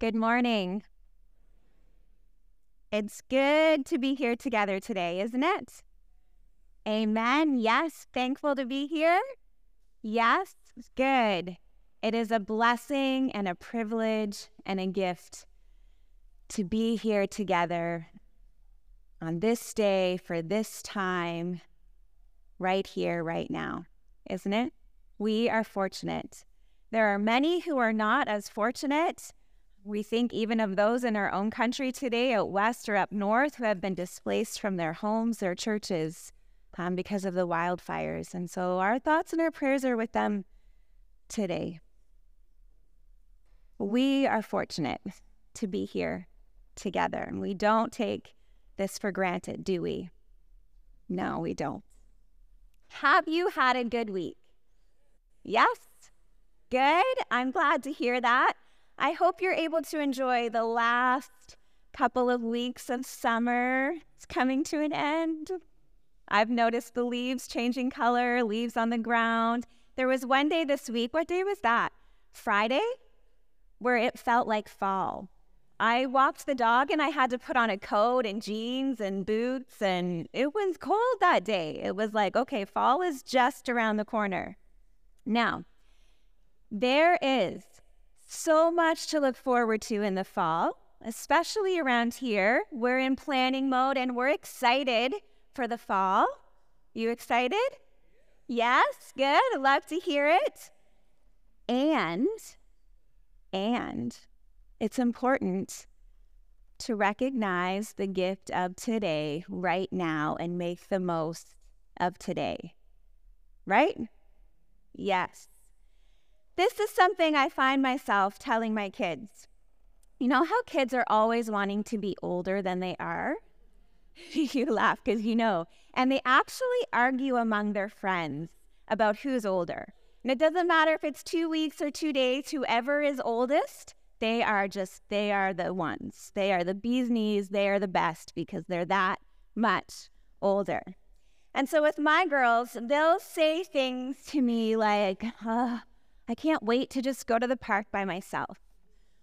Good morning. It's good to be here together today, isn't it? Amen. Yes, thankful to be here. Yes, good. It is a blessing and a privilege and a gift to be here together on this day for this time, right here, right now, isn't it? We are fortunate. There are many who are not as fortunate. We think even of those in our own country today, out west or up north, who have been displaced from their homes, their churches, um, because of the wildfires. And so our thoughts and our prayers are with them today. We are fortunate to be here together, and we don't take this for granted, do we? No, we don't. Have you had a good week? Yes? Good. I'm glad to hear that. I hope you're able to enjoy the last couple of weeks of summer. It's coming to an end. I've noticed the leaves changing color, leaves on the ground. There was one day this week. What day was that? Friday, where it felt like fall. I walked the dog and I had to put on a coat and jeans and boots, and it was cold that day. It was like, okay, fall is just around the corner. Now, there is so much to look forward to in the fall, especially around here. We're in planning mode and we're excited for the fall. You excited? Yes, good. Love to hear it. And, and it's important to recognize the gift of today right now and make the most of today. Right? Yes. This is something I find myself telling my kids. You know how kids are always wanting to be older than they are? you laugh because you know. And they actually argue among their friends about who's older. And it doesn't matter if it's two weeks or two days, whoever is oldest, they are just, they are the ones. They are the bee's knees. They are the best because they're that much older. And so with my girls, they'll say things to me like, oh, I can't wait to just go to the park by myself.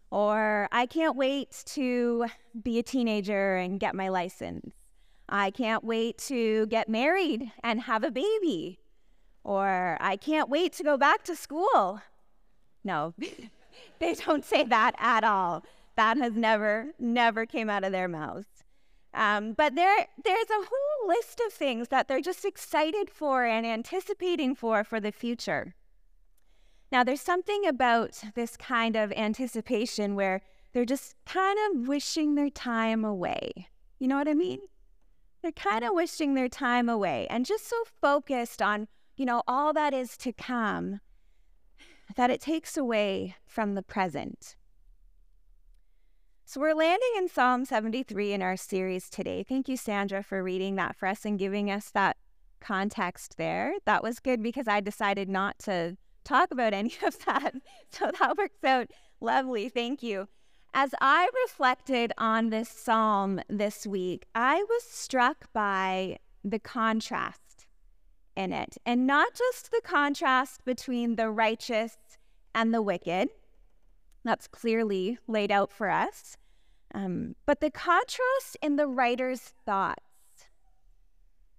Or I can't wait to be a teenager and get my license. I can't wait to get married and have a baby. Or I can't wait to go back to school. No, they don't say that at all. That has never, never came out of their mouths. Um, but there, there's a whole list of things that they're just excited for and anticipating for for the future. Now, there's something about this kind of anticipation where they're just kind of wishing their time away. You know what I mean? They're kind of wishing their time away and just so focused on, you know, all that is to come that it takes away from the present. So we're landing in Psalm 73 in our series today. Thank you, Sandra, for reading that for us and giving us that context there. That was good because I decided not to talk about any of that. So that works out lovely. Thank you. As I reflected on this psalm this week, I was struck by the contrast in it. And not just the contrast between the righteous and the wicked, that's clearly laid out for us, um, but the contrast in the writer's thoughts.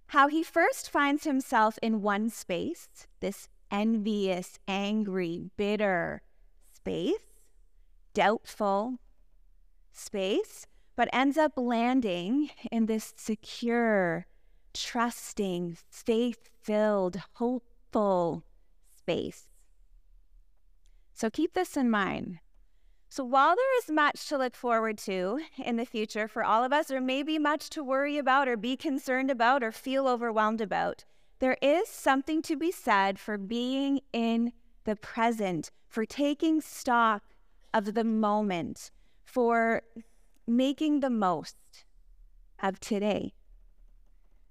How he first finds himself in one space, this envious, angry, bitter space, doubtful space, but ends up landing in this secure, trusting, faith filled, hopeful space. So keep this in mind. So, while there is much to look forward to in the future for all of us, or maybe much to worry about, or be concerned about, or feel overwhelmed about, there is something to be said for being in the present, for taking stock of the moment, for making the most of today,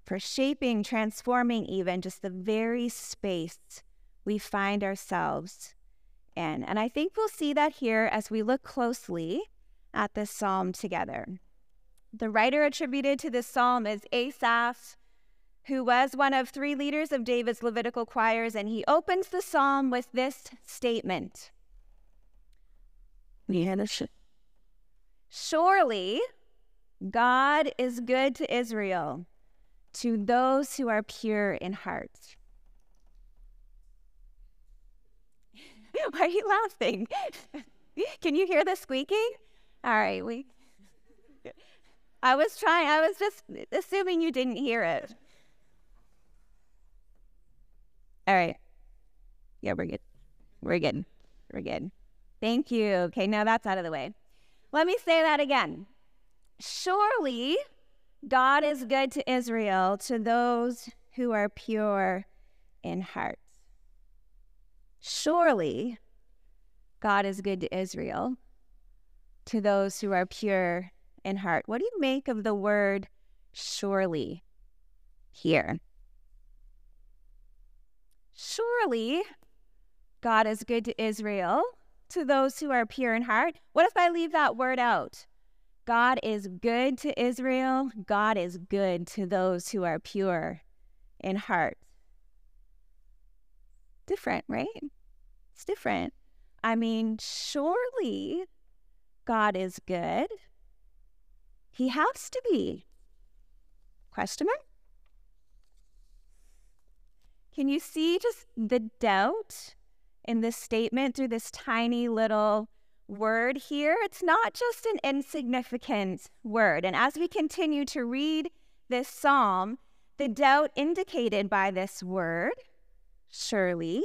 for shaping, transforming even just the very space we find ourselves in. And I think we'll see that here as we look closely at this psalm together. The writer attributed to this psalm is Asaph who was one of three leaders of David's Levitical choirs, and he opens the psalm with this statement Surely God is good to Israel, to those who are pure in heart. Why are you laughing? Can you hear the squeaking? All right, we. I was trying, I was just assuming you didn't hear it. All right. Yeah, we're good. We're good. We're good. Thank you. Okay, now that's out of the way. Let me say that again. Surely God is good to Israel, to those who are pure in heart. Surely God is good to Israel, to those who are pure in heart. What do you make of the word surely here? Surely God is good to Israel, to those who are pure in heart. What if I leave that word out? God is good to Israel. God is good to those who are pure in heart. Different, right? It's different. I mean, surely God is good. He has to be. Question mark? Can you see just the doubt in this statement through this tiny little word here? It's not just an insignificant word. And as we continue to read this psalm, the doubt indicated by this word, surely,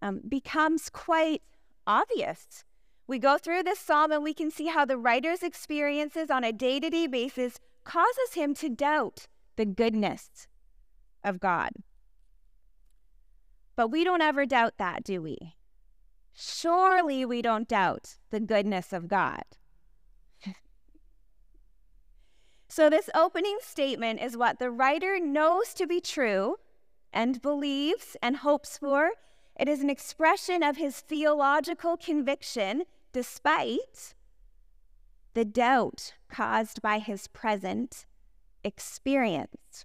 um, becomes quite obvious. We go through this psalm and we can see how the writer's experiences on a day to day basis causes him to doubt the goodness of God. But we don't ever doubt that, do we? Surely we don't doubt the goodness of God. so, this opening statement is what the writer knows to be true and believes and hopes for. It is an expression of his theological conviction despite the doubt caused by his present experience.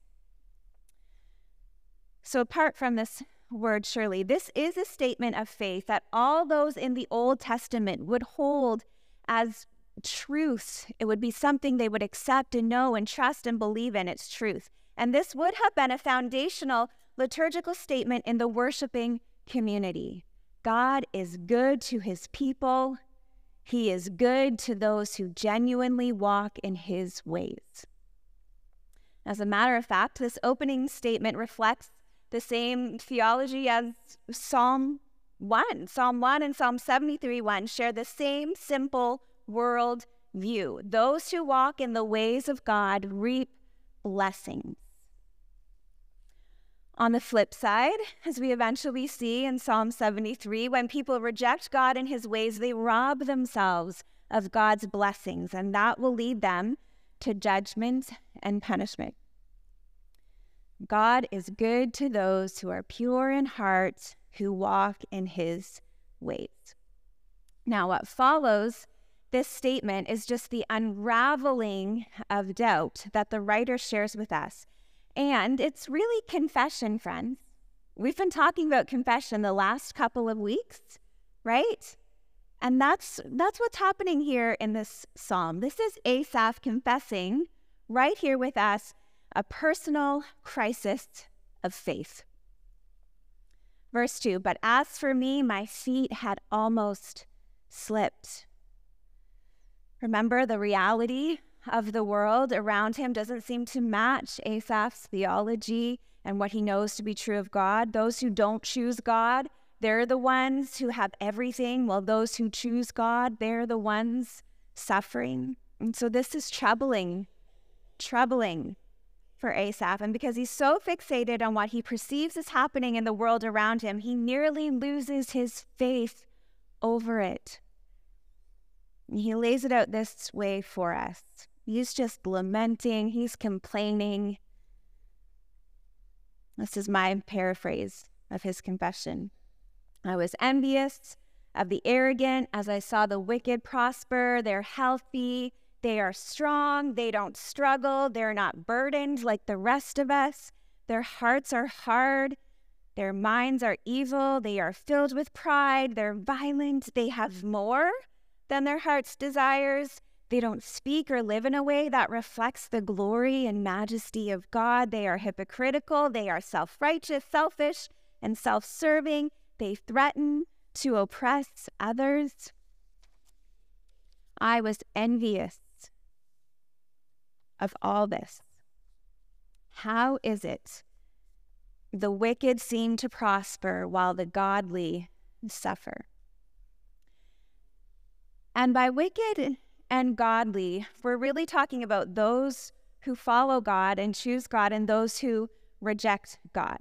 So, apart from this word surely. This is a statement of faith that all those in the Old Testament would hold as truth. It would be something they would accept and know and trust and believe in its truth. And this would have been a foundational liturgical statement in the worshiping community. God is good to his people. He is good to those who genuinely walk in his ways. As a matter of fact, this opening statement reflects the same theology as Psalm 1. Psalm 1 and Psalm 73 1 share the same simple world view. Those who walk in the ways of God reap blessings. On the flip side, as we eventually see in Psalm 73, when people reject God and his ways, they rob themselves of God's blessings, and that will lead them to judgment and punishment. God is good to those who are pure in heart, who walk in his ways. Now, what follows this statement is just the unraveling of doubt that the writer shares with us. And it's really confession, friends. We've been talking about confession the last couple of weeks, right? And that's that's what's happening here in this psalm. This is Asaph confessing right here with us a personal crisis of faith. Verse 2 But as for me, my feet had almost slipped. Remember, the reality of the world around him doesn't seem to match Asaph's theology and what he knows to be true of God. Those who don't choose God, they're the ones who have everything, while those who choose God, they're the ones suffering. And so this is troubling, troubling for Asaph. And because he's so fixated on what he perceives is happening in the world around him, he nearly loses his faith over it. He lays it out this way for us. He's just lamenting, he's complaining. This is my paraphrase of his confession. I was envious of the arrogant as I saw the wicked prosper. They're healthy, they are strong, they don't struggle, they're not burdened like the rest of us. Their hearts are hard, their minds are evil, they are filled with pride, they're violent, they have more than their heart's desires. They don't speak or live in a way that reflects the glory and majesty of God. They are hypocritical. They are self righteous, selfish, and self serving. They threaten to oppress others. I was envious of all this. How is it the wicked seem to prosper while the godly suffer? And by wicked and godly, we're really talking about those who follow God and choose God and those who reject God.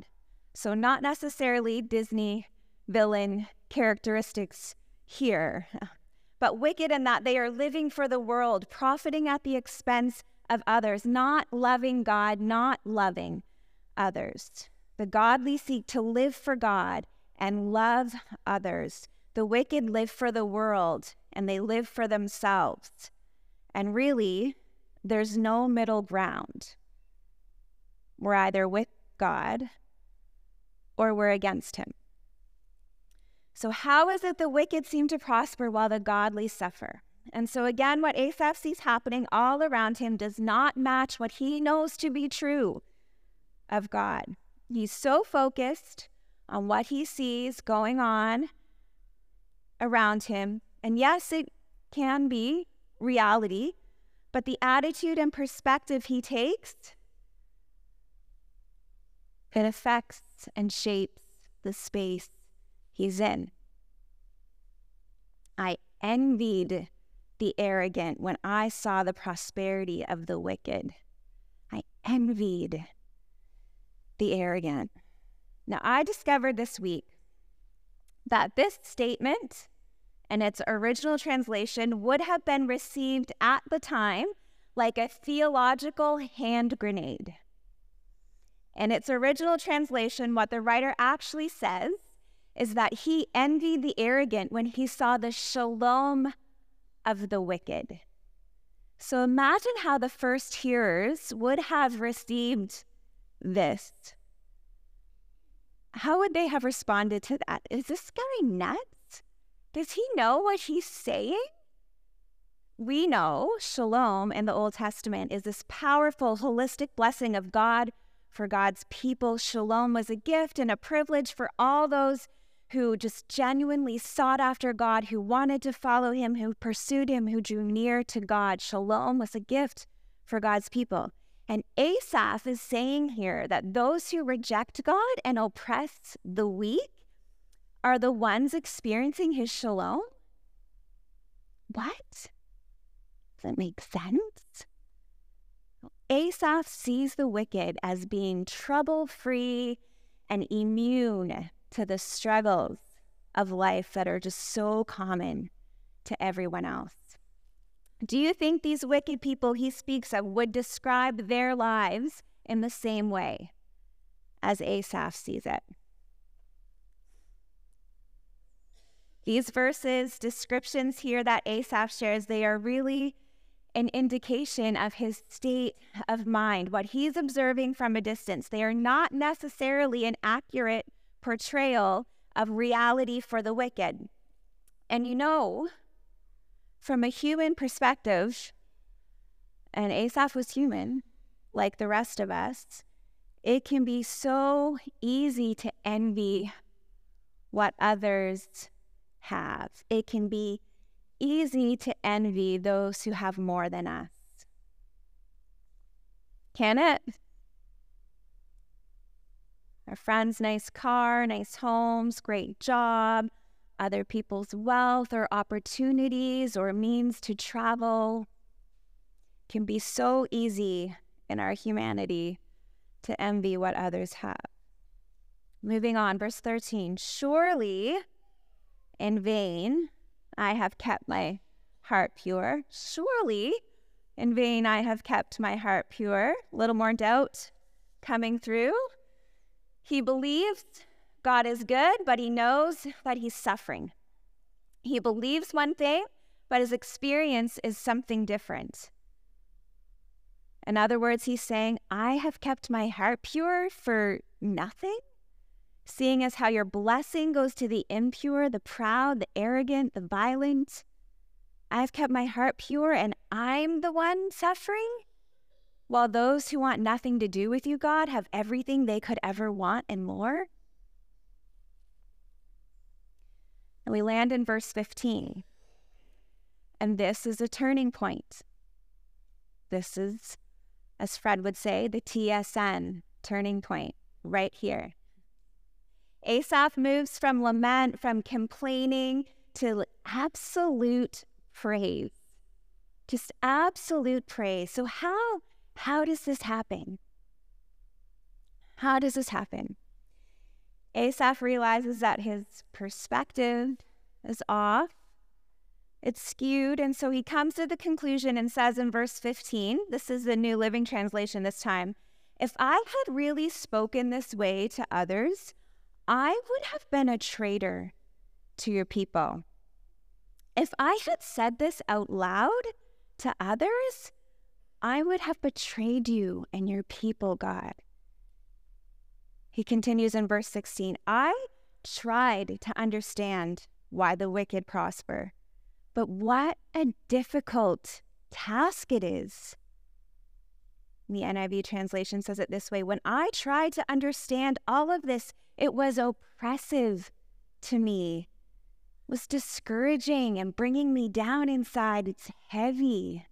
So, not necessarily Disney villain characteristics here, but wicked in that they are living for the world, profiting at the expense of others, not loving God, not loving others. The godly seek to live for God and love others. The wicked live for the world and they live for themselves. And really, there's no middle ground. We're either with God or we're against Him. So, how is it the wicked seem to prosper while the godly suffer? And so, again, what Asaph sees happening all around him does not match what he knows to be true of God. He's so focused on what he sees going on around him. And yes, it can be reality, but the attitude and perspective he takes, it affects and shapes the space he's in. I envied the arrogant when I saw the prosperity of the wicked. I envied the arrogant. Now, I discovered this week that this statement and its original translation would have been received at the time like a theological hand grenade. In its original translation, what the writer actually says is that he envied the arrogant when he saw the shalom of the wicked. So imagine how the first hearers would have received this. How would they have responded to that? Is this guy nuts? Does he know what he's saying? We know shalom in the Old Testament is this powerful, holistic blessing of God for God's people. Shalom was a gift and a privilege for all those who just genuinely sought after God, who wanted to follow him, who pursued him, who drew near to God. Shalom was a gift for God's people. And Asaph is saying here that those who reject God and oppress the weak are the ones experiencing his shalom? What? Does it make sense? Asaph sees the wicked as being trouble free and immune to the struggles of life that are just so common to everyone else. Do you think these wicked people he speaks of would describe their lives in the same way as Asaph sees it? These verses, descriptions here that Asaph shares, they are really an indication of his state of mind, what he's observing from a distance. They are not necessarily an accurate portrayal of reality for the wicked. And you know, from a human perspective, and Asaph was human, like the rest of us, it can be so easy to envy what others have. It can be easy to envy those who have more than us. Can it? Our friends' nice car, nice homes, great job, other people's wealth or opportunities or means to travel can be so easy in our humanity to envy what others have. Moving on, verse 13. Surely in vain I have kept my heart pure. Surely in vain I have kept my heart pure. A little more doubt coming through. He believes God is good, but he knows that he's suffering. He believes one thing, but his experience is something different. In other words, he's saying, I have kept my heart pure for nothing. Seeing as how your blessing goes to the impure, the proud, the arrogant, the violent. I've kept my heart pure and I'm the one suffering? While those who want nothing to do with you, God, have everything they could ever want and more? And we land in verse 15. And this is a turning point. This is, as Fred would say, the TSN turning point right here. Asaph moves from lament, from complaining to absolute praise. Just absolute praise. So how how does this happen? How does this happen? Asaph realizes that his perspective is off. It's skewed. And so he comes to the conclusion and says in verse 15, this is the New Living Translation this time, if I had really spoken this way to others, I would have been a traitor to your people. If I had said this out loud to others, I would have betrayed you and your people, God. He continues in verse 16 I tried to understand why the wicked prosper, but what a difficult task it is. The NIV translation says it this way When I tried to understand all of this, it was oppressive to me, it was discouraging and bringing me down inside. It's heavy.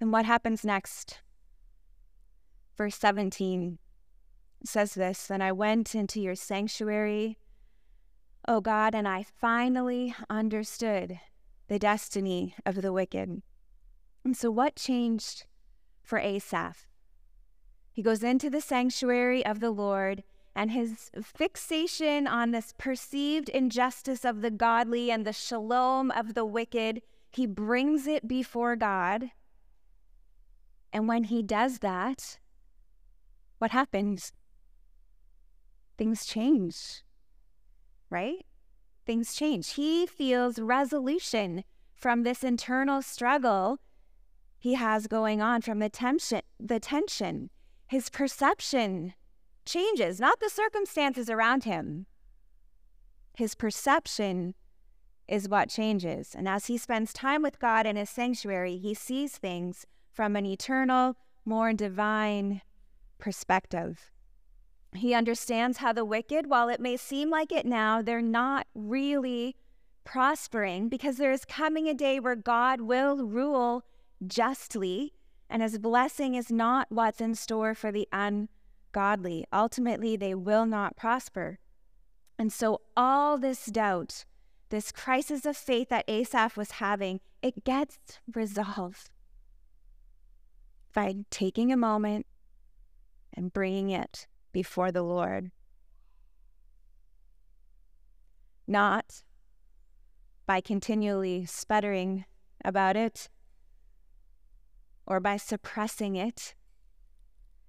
And what happens next? Verse 17 says this Then I went into your sanctuary, O God, and I finally understood the destiny of the wicked. And so, what changed for Asaph? He goes into the sanctuary of the Lord, and his fixation on this perceived injustice of the godly and the shalom of the wicked, he brings it before God. And when he does that, what happens? Things change, right? Things change. He feels resolution from this internal struggle he has going on from the tension, the tension. His perception changes, not the circumstances around him. His perception is what changes. And as he spends time with God in his sanctuary, he sees things from an eternal, more divine perspective. He understands how the wicked, while it may seem like it now, they're not really prospering because there is coming a day where God will rule justly, and his blessing is not what's in store for the ungodly. Ultimately, they will not prosper. And so, all this doubt, this crisis of faith that Asaph was having, it gets resolved by taking a moment and bringing it before the Lord. Not by continually sputtering about it or by suppressing it.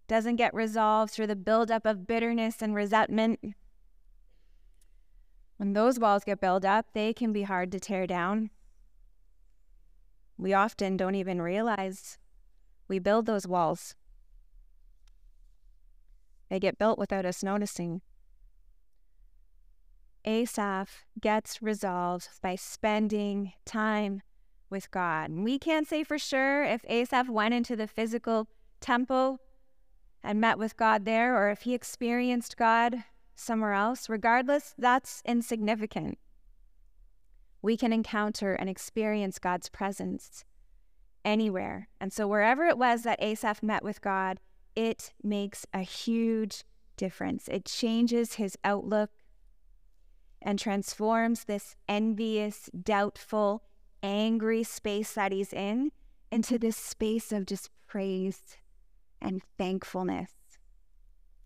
Doesn't get resolved through the buildup of bitterness and resentment. When those walls get built up, they can be hard to tear down. We often don't even realize we build those walls. They get built without us noticing. Asaph gets resolved by spending time with God. We can't say for sure if Asaph went into the physical temple and met with God there or if he experienced God somewhere else. Regardless, that's insignificant. We can encounter and experience God's presence anywhere. And so, wherever it was that Asaph met with God, it makes a huge difference. It changes his outlook and transforms this envious, doubtful, angry space that he's in into this space of just praise and thankfulness.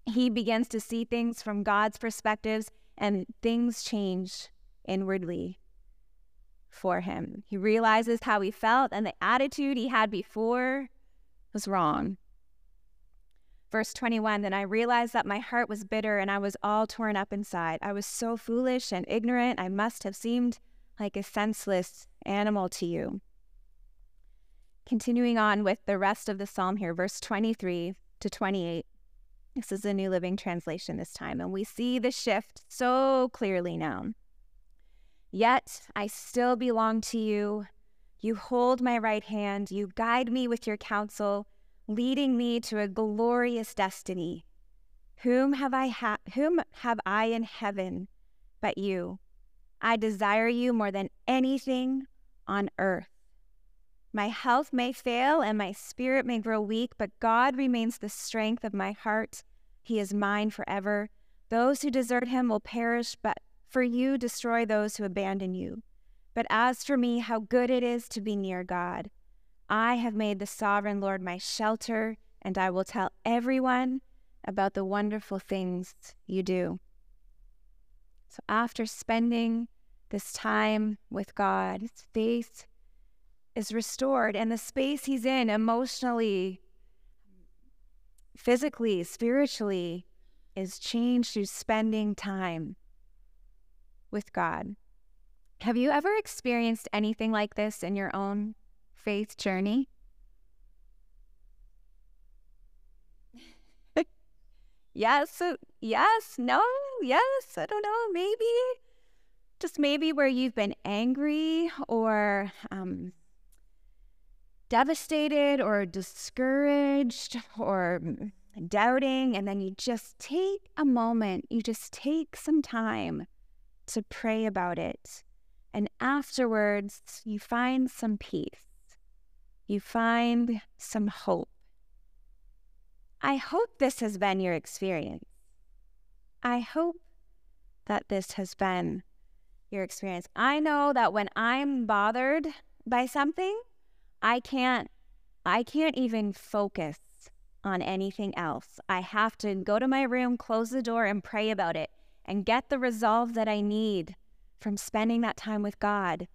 He begins to see things from God's perspectives, and things change inwardly for him. He realizes how he felt, and the attitude he had before was wrong. Verse 21 Then I realized that my heart was bitter and I was all torn up inside. I was so foolish and ignorant, I must have seemed like a senseless animal to you. Continuing on with the rest of the psalm here, verse 23 to 28. This is the New Living Translation this time, and we see the shift so clearly now. Yet I still belong to you. You hold my right hand. You guide me with your counsel, leading me to a glorious destiny. Whom have I ha- whom have I in heaven but you? I desire you more than anything on earth. My health may fail and my spirit may grow weak, but God remains the strength of my heart. He is mine forever. Those who desert him will perish, but for you destroy those who abandon you. But as for me, how good it is to be near God. I have made the sovereign Lord my shelter, and I will tell everyone about the wonderful things you do. So after spending this time with God, his faith is restored, and the space he's in emotionally, physically, spiritually is changed through spending time with God. Have you ever experienced anything like this in your own faith journey? yes, yes, no, yes, I don't know, maybe. Just maybe where you've been angry or um, devastated or discouraged or doubting, and then you just take a moment, you just take some time to pray about it. And afterwards, you find some peace, you find some hope. I hope this has been your experience. I hope that this has been your experience. I know that when I'm bothered by something, I can't I can't even focus on anything else. I have to go to my room, close the door and pray about it and get the resolve that I need from spending that time with God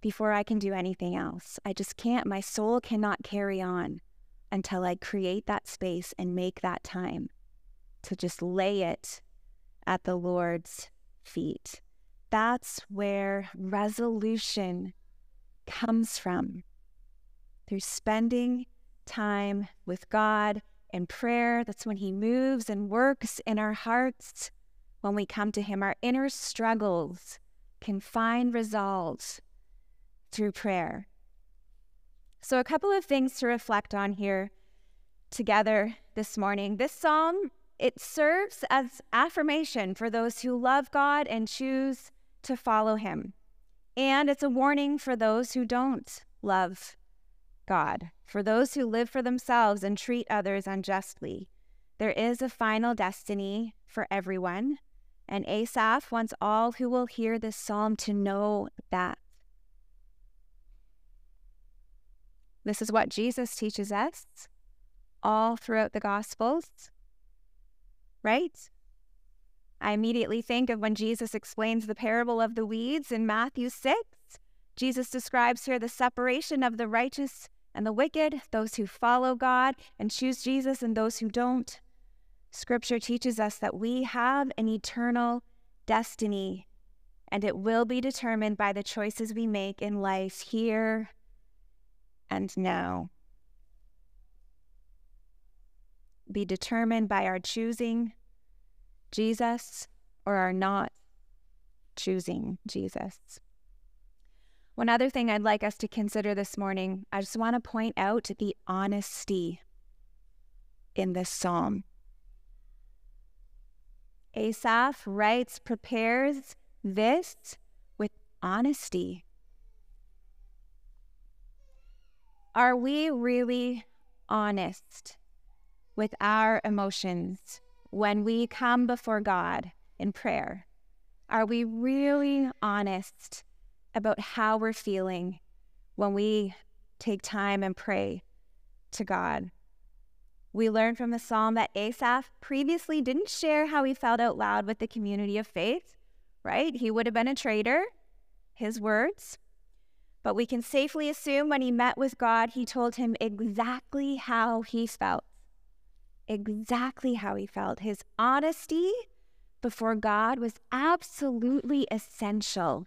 before I can do anything else. I just can't. My soul cannot carry on until I create that space and make that time to just lay it at the Lord's feet. That's where resolution comes from through spending time with God in prayer. That's when He moves and works in our hearts. When we come to Him, our inner struggles can find resolve through prayer. So, a couple of things to reflect on here together this morning. This psalm, it serves as affirmation for those who love God and choose to follow him. And it's a warning for those who don't love God, for those who live for themselves and treat others unjustly. There is a final destiny for everyone, and Asaph wants all who will hear this psalm to know that. This is what Jesus teaches us all throughout the Gospels, right? I immediately think of when Jesus explains the parable of the weeds in Matthew 6. Jesus describes here the separation of the righteous and the wicked, those who follow God and choose Jesus, and those who don't. Scripture teaches us that we have an eternal destiny, and it will be determined by the choices we make in life here and now. Be determined by our choosing Jesus or our not choosing Jesus. One other thing I'd like us to consider this morning, I just want to point out the honesty in this psalm. Asaph writes, prepares this with honesty. Are we really honest with our emotions when we come before God in prayer? Are we really honest about how we're feeling when we take time and pray to God. We learn from the psalm that Asaph previously didn't share how he felt out loud with the community of faith, right? He would have been a traitor, his words. But we can safely assume when he met with God, he told him exactly how he felt. Exactly how he felt. His honesty before God was absolutely essential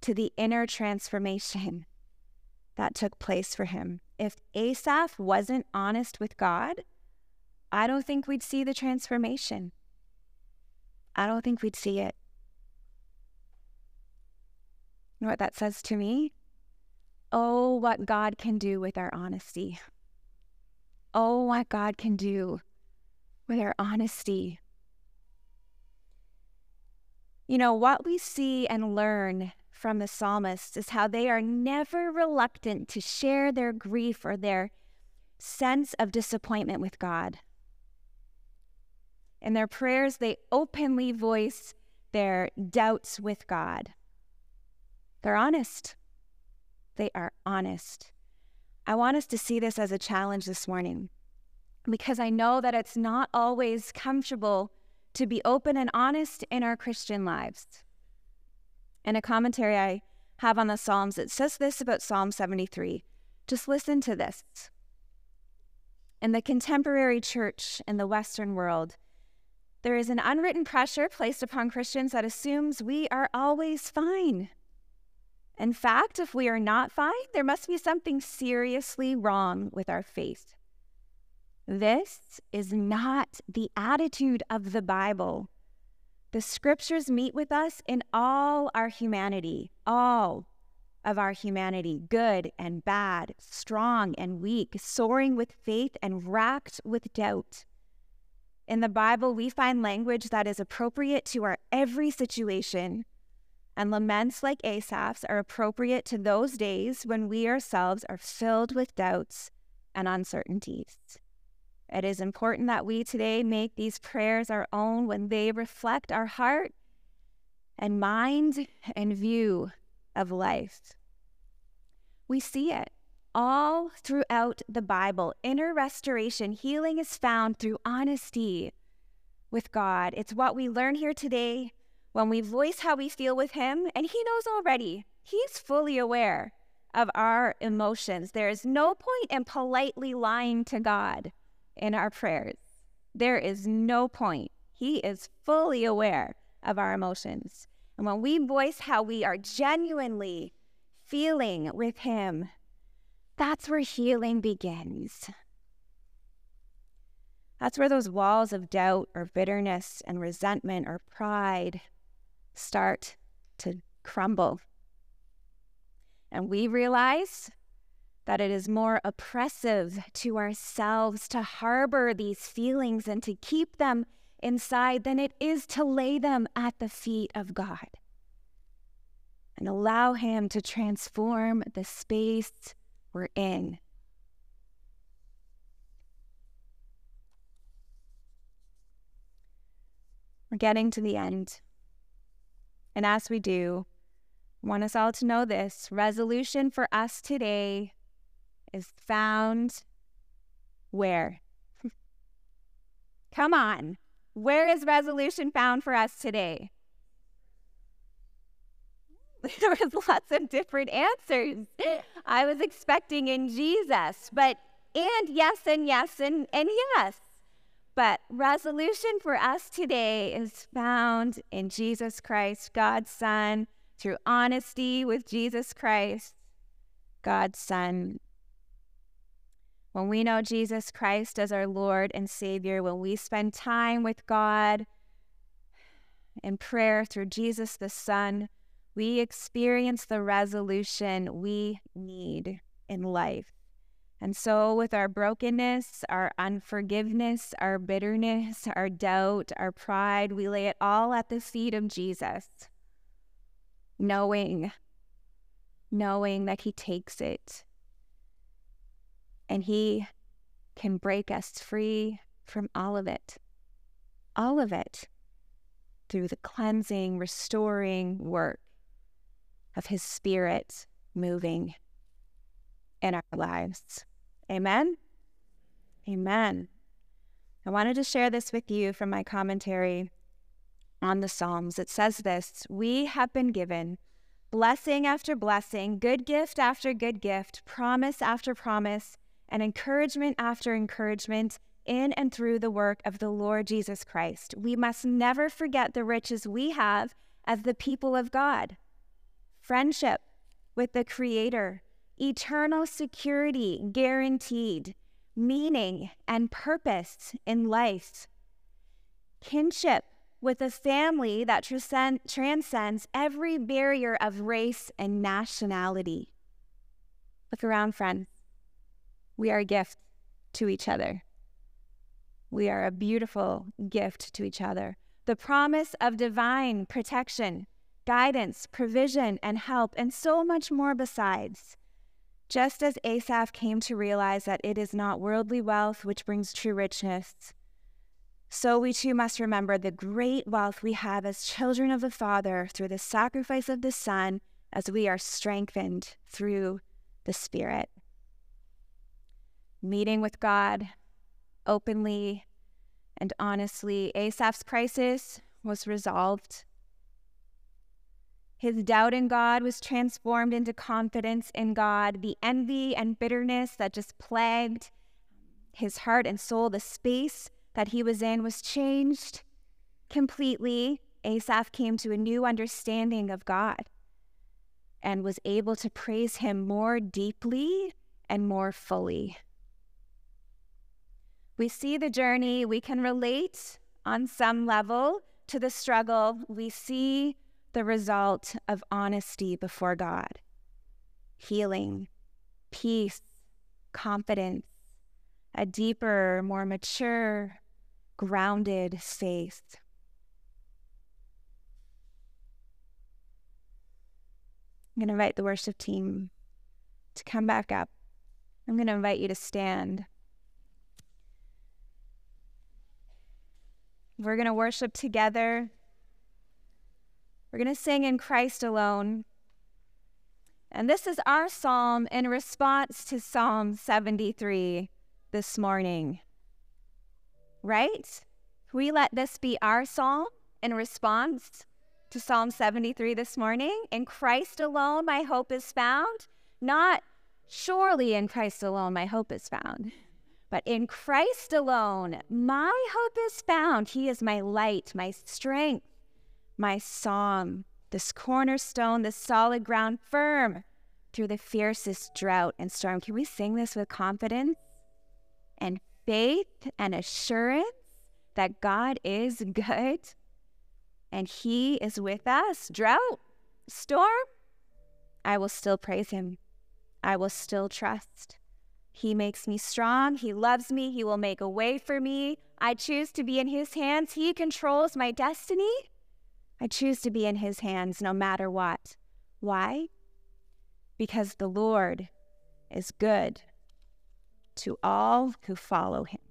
to the inner transformation that took place for him. If Asaph wasn't honest with God, I don't think we'd see the transformation. I don't think we'd see it. You know what that says to me? Oh, what God can do with our honesty. Oh, what God can do with our honesty. You know, what we see and learn from the psalmists is how they are never reluctant to share their grief or their sense of disappointment with God. In their prayers, they openly voice their doubts with God. They're honest. They are honest. I want us to see this as a challenge this morning because I know that it's not always comfortable to be open and honest in our Christian lives. In a commentary I have on the Psalms, it says this about Psalm 73. Just listen to this. In the contemporary church in the Western world, there is an unwritten pressure placed upon Christians that assumes we are always fine. In fact, if we are not fine, there must be something seriously wrong with our faith. This is not the attitude of the Bible. The scriptures meet with us in all our humanity, all of our humanity, good and bad, strong and weak, soaring with faith and racked with doubt. In the Bible, we find language that is appropriate to our every situation, and laments like Asaph's are appropriate to those days when we ourselves are filled with doubts and uncertainties. It is important that we today make these prayers our own when they reflect our heart and mind and view of life. We see it all throughout the Bible. Inner restoration, healing is found through honesty with God. It's what we learn here today when we voice how we feel with Him, and He knows already. He's fully aware of our emotions. There is no point in politely lying to God in our prayers. There is no point. He is fully aware of our emotions. And when we voice how we are genuinely feeling with Him, that's where healing begins. That's where those walls of doubt or bitterness and resentment or pride start to crumble. And we realize that it is more oppressive to ourselves to harbor these feelings and to keep them inside than it is to lay them at the feet of God and allow Him to transform the space we're in. We're getting to the end. And as we do, I want us all to know this resolution for us today is found where? Come on. Where is resolution found for us today? there was lots of different answers. I was expecting in Jesus, but and yes and yes and, and yes. But resolution for us today is found in Jesus Christ, God's Son, through honesty with Jesus Christ, God's Son. When we know Jesus Christ as our Lord and Savior, when we spend time with God in prayer through Jesus the Son, we experience the resolution we need in life. And so, with our brokenness, our unforgiveness, our bitterness, our doubt, our pride, we lay it all at the feet of Jesus, knowing, knowing that He takes it and He can break us free from all of it. All of it through the cleansing, restoring work of His Spirit moving in our lives. Amen. Amen. I wanted to share this with you from my commentary on the Psalms. It says this We have been given blessing after blessing, good gift after good gift, promise after promise, and encouragement after encouragement in and through the work of the Lord Jesus Christ. We must never forget the riches we have as the people of God friendship with the Creator, eternal security guaranteed, meaning and purpose in life, kinship with a family that transcend, transcends every barrier of race and nationality. Look around, friends. We are a gift to each other. We are a beautiful gift to each other. The promise of divine protection, guidance, provision, and help, and so much more besides. Just as Asaph came to realize that it is not worldly wealth which brings true richness, so we too must remember the great wealth we have as children of the Father through the sacrifice of the Son as we are strengthened through the Spirit. Meeting with God openly and honestly, Asaph's crisis was resolved. His doubt in God was transformed into confidence in God. The envy and bitterness that just plagued his heart and soul, the space that he was in, was changed completely. Asaph came to a new understanding of God and was able to praise him more deeply and more fully. We see the journey, we can relate on some level to the struggle. We see the result of honesty before God healing, peace, confidence, a deeper, more mature, grounded faith. I'm going to invite the worship team to come back up. I'm going to invite you to stand. We're going to worship together. We're going to sing in Christ alone. And this is our psalm in response to Psalm 73 this morning. Right? We let this be our psalm in response to Psalm 73 this morning. In Christ alone, my hope is found. Not surely in Christ alone, my hope is found. But in Christ alone, my hope is found. He is my light, my strength, my song, this cornerstone, this solid ground, firm through the fiercest drought and storm. Can we sing this with confidence and faith and assurance that God is good and He is with us? Drought, storm, I will still praise Him. I will still trust. He makes me strong. He loves me. He will make a way for me. I choose to be in His hands. He controls my destiny. I choose to be in His hands no matter what. Why? Because the Lord is good to all who follow Him.